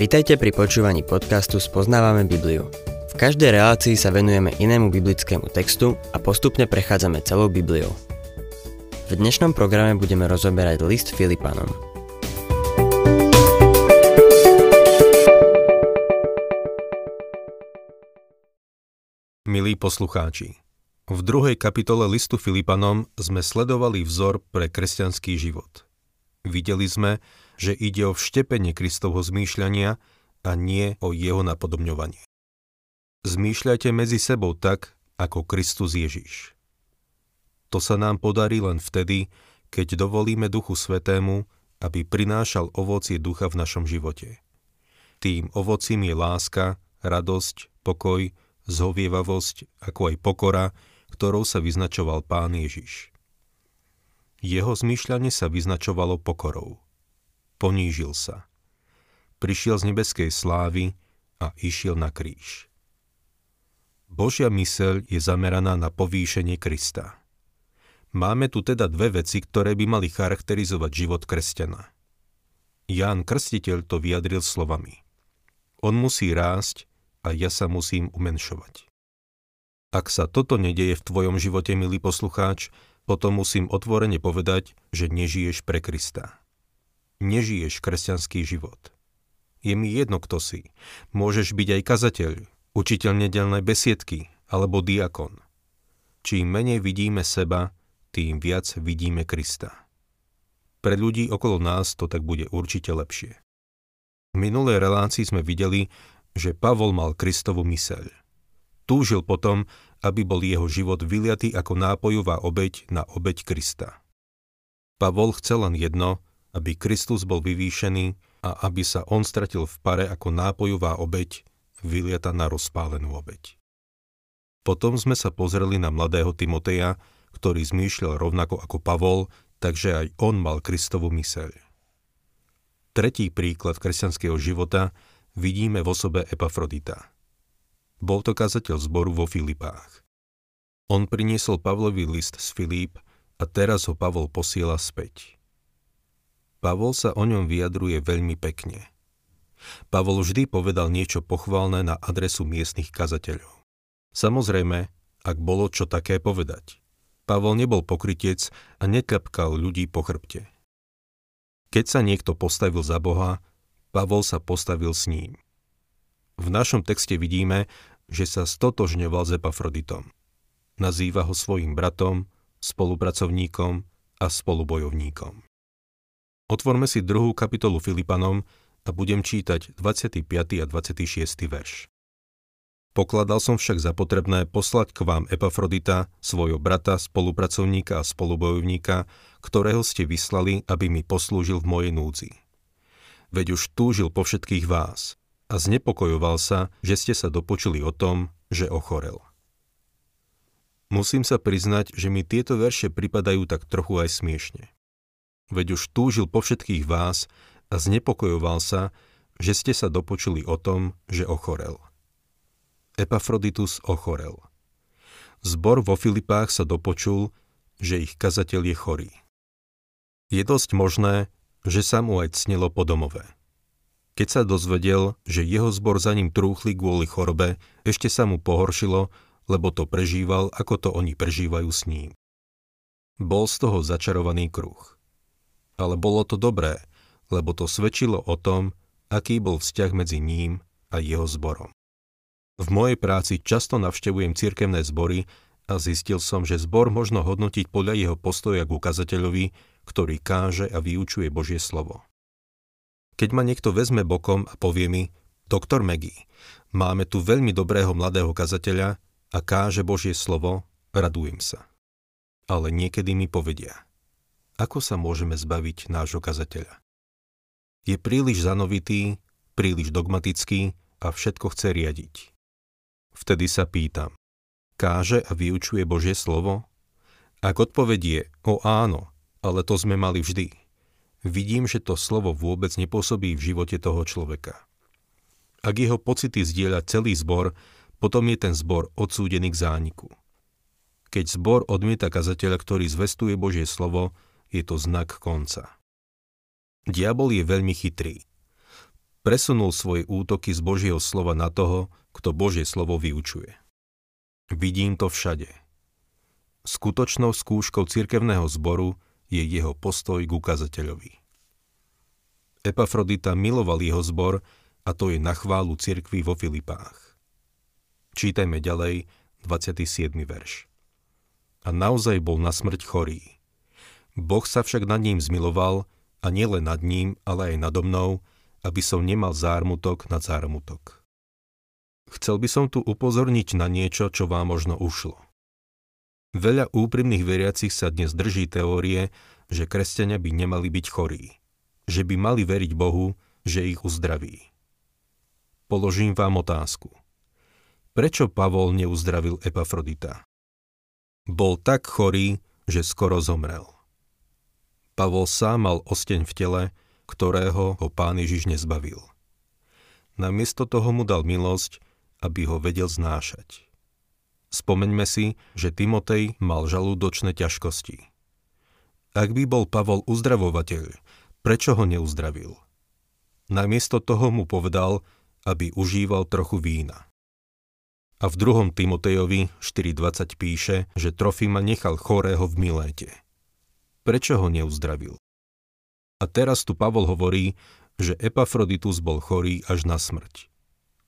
Vitajte pri počúvaní podcastu Spoznávame Bibliu. V každej relácii sa venujeme inému biblickému textu a postupne prechádzame celou Bibliou. V dnešnom programe budeme rozoberať list Filipanom. Milí poslucháči, v druhej kapitole listu Filipanom sme sledovali vzor pre kresťanský život. Videli sme, že ide o vštepenie Kristovho zmýšľania a nie o jeho napodobňovanie. Zmýšľajte medzi sebou tak, ako Kristus Ježiš. To sa nám podarí len vtedy, keď dovolíme Duchu Svetému, aby prinášal ovocie ducha v našom živote. Tým ovocím je láska, radosť, pokoj, zhovievavosť, ako aj pokora, ktorou sa vyznačoval pán Ježiš. Jeho zmýšľanie sa vyznačovalo pokorou. Ponížil sa. Prišiel z nebeskej slávy a išiel na kríž. Božia myseľ je zameraná na povýšenie Krista. Máme tu teda dve veci, ktoré by mali charakterizovať život kresťana. Ján Krstiteľ to vyjadril slovami. On musí rásť a ja sa musím umenšovať. Ak sa toto nedeje v tvojom živote, milý poslucháč, potom musím otvorene povedať, že nežiješ pre Krista. Nežiješ kresťanský život. Je mi jedno, kto si. Môžeš byť aj kazateľ, učiteľ nedelnej besiedky alebo diakon. Čím menej vidíme seba, tým viac vidíme Krista. Pre ľudí okolo nás to tak bude určite lepšie. V minulej relácii sme videli, že Pavol mal Kristovu myseľ. Túžil potom, aby bol jeho život vyliatý ako nápojová obeď na obeď Krista. Pavol chcel len jedno, aby Kristus bol vyvýšený a aby sa on stratil v pare ako nápojová obeď, vyliata na rozpálenú obeď. Potom sme sa pozreli na mladého Timoteja, ktorý zmýšľal rovnako ako Pavol, takže aj on mal Kristovu myseľ. Tretí príklad kresťanského života vidíme v osobe Epafrodita – bol to kazateľ zboru vo Filipách. On priniesol Pavlovi list z Filip a teraz ho Pavol posiela späť. Pavol sa o ňom vyjadruje veľmi pekne. Pavol vždy povedal niečo pochválne na adresu miestnych kazateľov. Samozrejme, ak bolo čo také povedať. Pavol nebol pokrytec a nekapkal ľudí po chrbte. Keď sa niekto postavil za Boha, Pavol sa postavil s ním. V našom texte vidíme, že sa stotožňoval s Epafroditom. Nazýva ho svojim bratom, spolupracovníkom a spolubojovníkom. Otvorme si druhú kapitolu Filipanom a budem čítať 25. a 26. verš. Pokladal som však za potrebné poslať k vám Epafrodita, svojho brata, spolupracovníka a spolubojovníka, ktorého ste vyslali, aby mi poslúžil v mojej núdzi. Veď už túžil po všetkých vás a znepokojoval sa, že ste sa dopočuli o tom, že ochorel. Musím sa priznať, že mi tieto verše pripadajú tak trochu aj smiešne. Veď už túžil po všetkých vás a znepokojoval sa, že ste sa dopočuli o tom, že ochorel. Epafroditus ochorel. Zbor vo Filipách sa dopočul, že ich kazateľ je chorý. Je dosť možné, že sa mu aj cnilo po domove. Keď sa dozvedel, že jeho zbor za ním trúchli kvôli chorobe, ešte sa mu pohoršilo, lebo to prežíval, ako to oni prežívajú s ním. Bol z toho začarovaný kruh. Ale bolo to dobré, lebo to svedčilo o tom, aký bol vzťah medzi ním a jeho zborom. V mojej práci často navštevujem cirkevné zbory a zistil som, že zbor možno hodnotiť podľa jeho postoja k ukazateľovi, ktorý káže a vyučuje Božie slovo. Keď ma niekto vezme bokom a povie mi, doktor Maggie, máme tu veľmi dobrého mladého kazateľa a káže Božie slovo, radujem sa. Ale niekedy mi povedia, ako sa môžeme zbaviť nášho kazateľa. Je príliš zanovitý, príliš dogmatický a všetko chce riadiť. Vtedy sa pýtam, káže a vyučuje Božie slovo? Ak odpovedie o áno, ale to sme mali vždy, vidím, že to slovo vôbec nepôsobí v živote toho človeka. Ak jeho pocity zdieľa celý zbor, potom je ten zbor odsúdený k zániku. Keď zbor odmieta kazateľa, ktorý zvestuje Božie slovo, je to znak konca. Diabol je veľmi chytrý. Presunul svoje útoky z Božieho slova na toho, kto Božie slovo vyučuje. Vidím to všade. Skutočnou skúškou cirkevného zboru je jeho postoj k ukazateľovi. Epafrodita miloval jeho zbor a to je na chválu cirkvi vo Filipách. Čítajme ďalej 27. verš. A naozaj bol na smrť chorý. Boh sa však nad ním zmiloval a nielen nad ním, ale aj nado mnou, aby som nemal zármutok nad zármutok. Chcel by som tu upozorniť na niečo, čo vám možno ušlo. Veľa úprimných veriacich sa dnes drží teórie, že kresťania by nemali byť chorí že by mali veriť Bohu, že ich uzdraví. Položím vám otázku. Prečo Pavol neuzdravil Epafrodita? Bol tak chorý, že skoro zomrel. Pavol sám mal osteň v tele, ktorého ho pán Ježiš nezbavil. Namiesto toho mu dal milosť, aby ho vedel znášať. Spomeňme si, že Timotej mal žalúdočné ťažkosti. Ak by bol Pavol uzdravovateľ, prečo ho neuzdravil. Namiesto toho mu povedal, aby užíval trochu vína. A v druhom Timotejovi 4.20 píše, že Trofima nechal chorého v Miléte. Prečo ho neuzdravil? A teraz tu Pavol hovorí, že Epafroditus bol chorý až na smrť.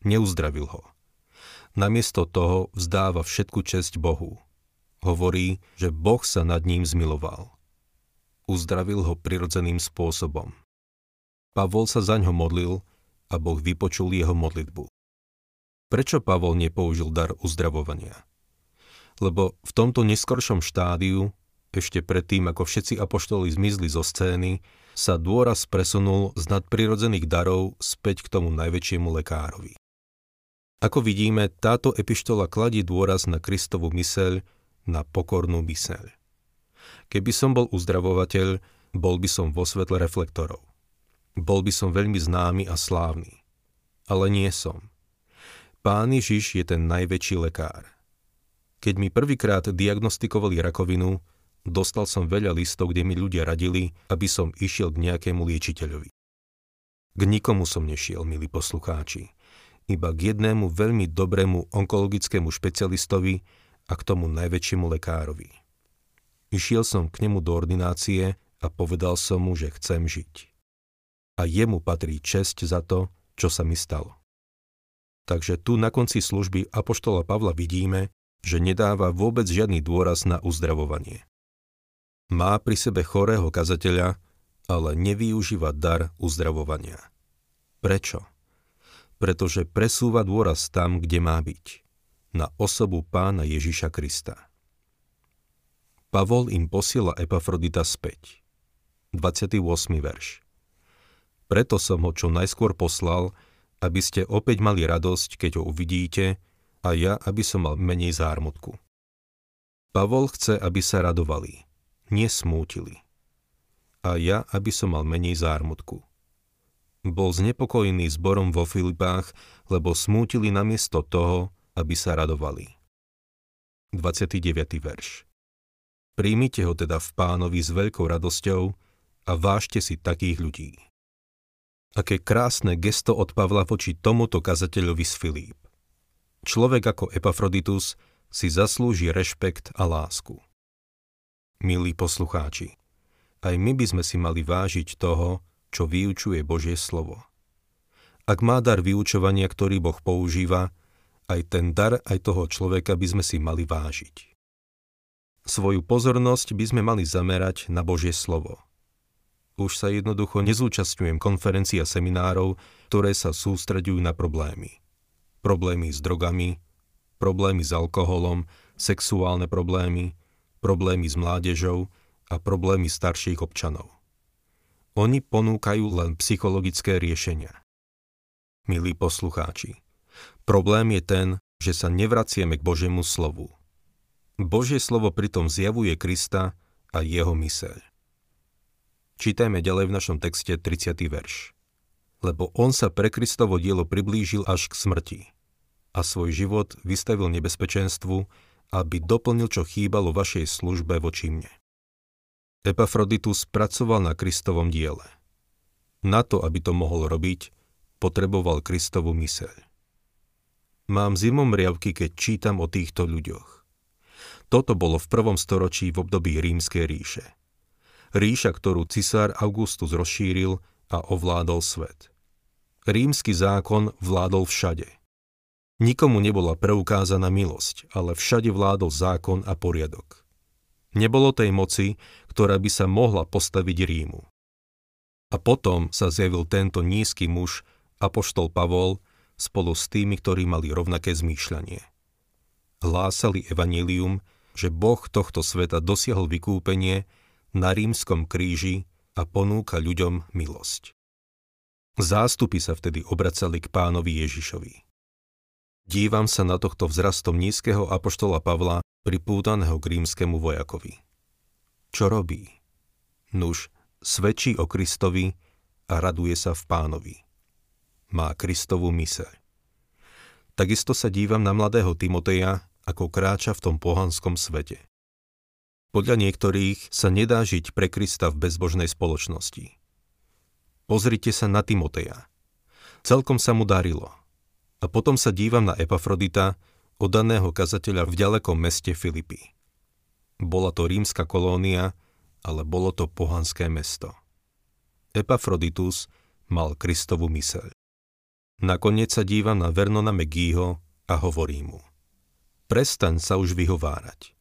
Neuzdravil ho. Namiesto toho vzdáva všetku česť Bohu. Hovorí, že Boh sa nad ním zmiloval uzdravil ho prirodzeným spôsobom. Pavol sa za ňo modlil a Boh vypočul jeho modlitbu. Prečo Pavol nepoužil dar uzdravovania? Lebo v tomto neskoršom štádiu, ešte predtým ako všetci apoštoli zmizli zo scény, sa dôraz presunul z nadprirodzených darov späť k tomu najväčšiemu lekárovi. Ako vidíme, táto epištola kladí dôraz na Kristovu myseľ, na pokornú myseľ. Keby som bol uzdravovateľ, bol by som vo svetle reflektorov. Bol by som veľmi známy a slávny. Ale nie som. Pán Ježiš je ten najväčší lekár. Keď mi prvýkrát diagnostikovali rakovinu, dostal som veľa listov, kde mi ľudia radili, aby som išiel k nejakému liečiteľovi. K nikomu som nešiel, milí poslucháči, iba k jednému veľmi dobrému onkologickému špecialistovi a k tomu najväčšiemu lekárovi. Išiel som k nemu do ordinácie a povedal som mu, že chcem žiť. A jemu patrí česť za to, čo sa mi stalo. Takže tu na konci služby Apoštola Pavla vidíme, že nedáva vôbec žiadny dôraz na uzdravovanie. Má pri sebe chorého kazateľa, ale nevyužíva dar uzdravovania. Prečo? Pretože presúva dôraz tam, kde má byť. Na osobu pána Ježiša Krista. Pavol im posiela Epafrodita späť. 28. verš. Preto som ho čo najskôr poslal, aby ste opäť mali radosť, keď ho uvidíte, a ja, aby som mal menej zármutku. Pavol chce, aby sa radovali, nie smútili. A ja, aby som mal menej zármutku. Bol znepokojený zborom vo Filipách, lebo smútili namiesto toho, aby sa radovali. 29. verš. Príjmite ho teda v pánovi s veľkou radosťou a vážte si takých ľudí. Aké krásne gesto od Pavla voči tomuto kazateľovi z Filíp. Človek ako Epafroditus si zaslúži rešpekt a lásku. Milí poslucháči, aj my by sme si mali vážiť toho, čo vyučuje Božie slovo. Ak má dar vyučovania, ktorý Boh používa, aj ten dar aj toho človeka by sme si mali vážiť. Svoju pozornosť by sme mali zamerať na Božie slovo. Už sa jednoducho nezúčastňujem konferencií a seminárov, ktoré sa sústreďujú na problémy. Problémy s drogami, problémy s alkoholom, sexuálne problémy, problémy s mládežou a problémy starších občanov. Oni ponúkajú len psychologické riešenia. Milí poslucháči, problém je ten, že sa nevracieme k Božiemu slovu – Božie slovo pritom zjavuje Krista a jeho myseľ. Čítajme ďalej v našom texte 30. verš. Lebo on sa pre Kristovo dielo priblížil až k smrti a svoj život vystavil nebezpečenstvu, aby doplnil, čo chýbalo vašej službe voči mne. Epafroditus pracoval na Kristovom diele. Na to, aby to mohol robiť, potreboval Kristovu myseľ. Mám zimom riavky, keď čítam o týchto ľuďoch. Toto bolo v prvom storočí v období rímskej ríše. Ríša, ktorú cisár Augustus rozšíril a ovládol svet. Rímsky zákon vládol všade. Nikomu nebola preukázaná milosť, ale všade vládol zákon a poriadok. Nebolo tej moci, ktorá by sa mohla postaviť Rímu. A potom sa zjavil tento nízky muž, apoštol Pavol, spolu s tými, ktorí mali rovnaké zmýšľanie. Hlásali evanílium, že Boh tohto sveta dosiahol vykúpenie na rímskom kríži a ponúka ľuďom milosť. Zástupy sa vtedy obracali k pánovi Ježišovi. Dívam sa na tohto vzrastom nízkeho apoštola Pavla pripútaného k rímskemu vojakovi. Čo robí? Nuž, svedčí o Kristovi a raduje sa v pánovi. Má Kristovú myseľ. Takisto sa dívam na mladého Timoteja, ako kráča v tom pohanskom svete. Podľa niektorých sa nedá žiť pre Krista v bezbožnej spoločnosti. Pozrite sa na Timoteja. Celkom sa mu darilo. A potom sa dívam na Epafrodita, oddaného kazateľa v ďalekom meste Filipy. Bola to rímska kolónia, ale bolo to pohanské mesto. Epafroditus mal Kristovu myseľ. Nakoniec sa dívam na Vernona Megího a hovorí mu. Prestaň sa už vyhovárať.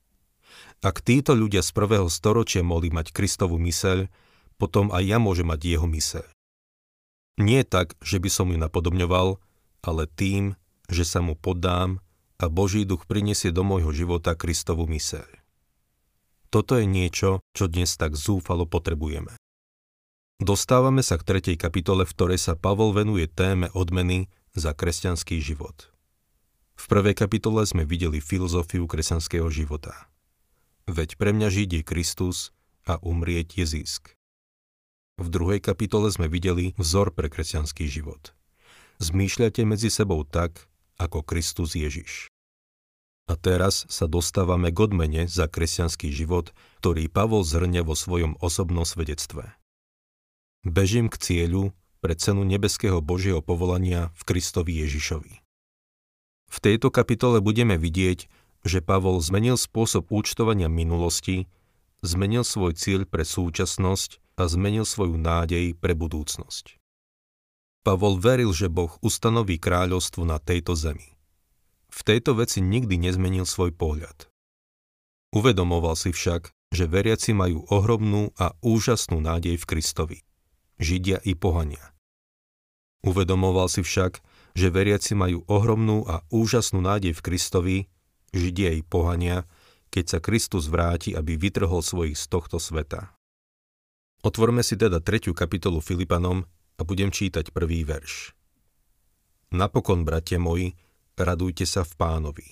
Ak títo ľudia z prvého storočia mohli mať Kristovu myseľ, potom aj ja môžem mať jeho myseľ. Nie tak, že by som ju napodobňoval, ale tým, že sa mu poddám a Boží duch prinesie do môjho života Kristovu myseľ. Toto je niečo, čo dnes tak zúfalo potrebujeme. Dostávame sa k tretej kapitole, v ktorej sa Pavol venuje téme odmeny za kresťanský život. V prvej kapitole sme videli filozofiu kresťanského života. Veď pre mňa žiť je Kristus a umrieť je zisk. V druhej kapitole sme videli vzor pre kresťanský život. Zmýšľate medzi sebou tak, ako Kristus Ježiš. A teraz sa dostávame k odmene za kresťanský život, ktorý Pavol zhrňa vo svojom osobnom svedectve. Bežím k cieľu pre cenu nebeského Božieho povolania v Kristovi Ježišovi. V tejto kapitole budeme vidieť, že Pavol zmenil spôsob účtovania minulosti, zmenil svoj cieľ pre súčasnosť a zmenil svoju nádej pre budúcnosť. Pavol veril, že Boh ustanoví kráľovstvo na tejto zemi. V tejto veci nikdy nezmenil svoj pohľad. Uvedomoval si však, že veriaci majú ohromnú a úžasnú nádej v Kristovi. Židia i pohania. Uvedomoval si však, že veriaci majú ohromnú a úžasnú nádej v Kristovi, Židia i pohania, keď sa Kristus vráti, aby vytrhol svojich z tohto sveta. Otvorme si teda tretiu kapitolu Filipanom a budem čítať prvý verš. Napokon, bratia moji, radujte sa v pánovi.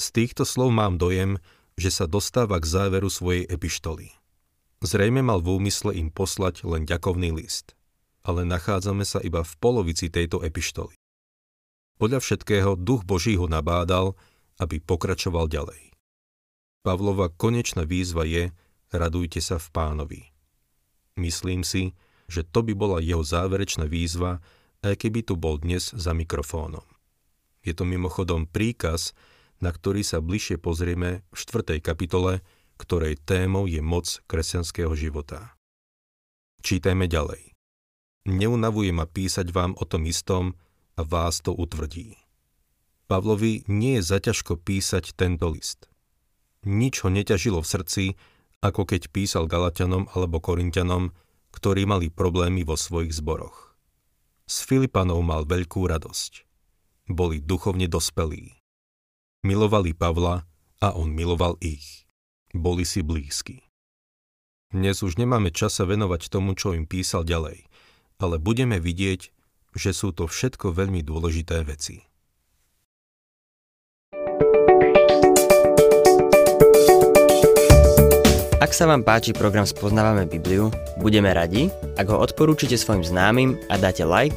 Z týchto slov mám dojem, že sa dostáva k záveru svojej epištoly. Zrejme mal v úmysle im poslať len ďakovný list, ale nachádzame sa iba v polovici tejto epištoly. Podľa všetkého duch Boží ho nabádal, aby pokračoval ďalej. Pavlova konečná výzva je radujte sa v pánovi. Myslím si, že to by bola jeho záverečná výzva, aj keby tu bol dnes za mikrofónom. Je to mimochodom príkaz, na ktorý sa bližšie pozrieme v 4. kapitole, ktorej témou je moc kresťanského života. Čítajme ďalej. Neunavujem ma písať vám o tom istom a vás to utvrdí. Pavlovi nie je zaťažko písať tento list. Nič ho neťažilo v srdci, ako keď písal Galatianom alebo Korintianom, ktorí mali problémy vo svojich zboroch. S Filipanov mal veľkú radosť boli duchovne dospelí. Milovali Pavla a on miloval ich. Boli si blízki. Dnes už nemáme čas sa venovať tomu, čo im písal ďalej, ale budeme vidieť, že sú to všetko veľmi dôležité veci. Ak sa vám páči program Spoznávame Bibliu, budeme radi, ak ho odporúčite svojim známym a dáte like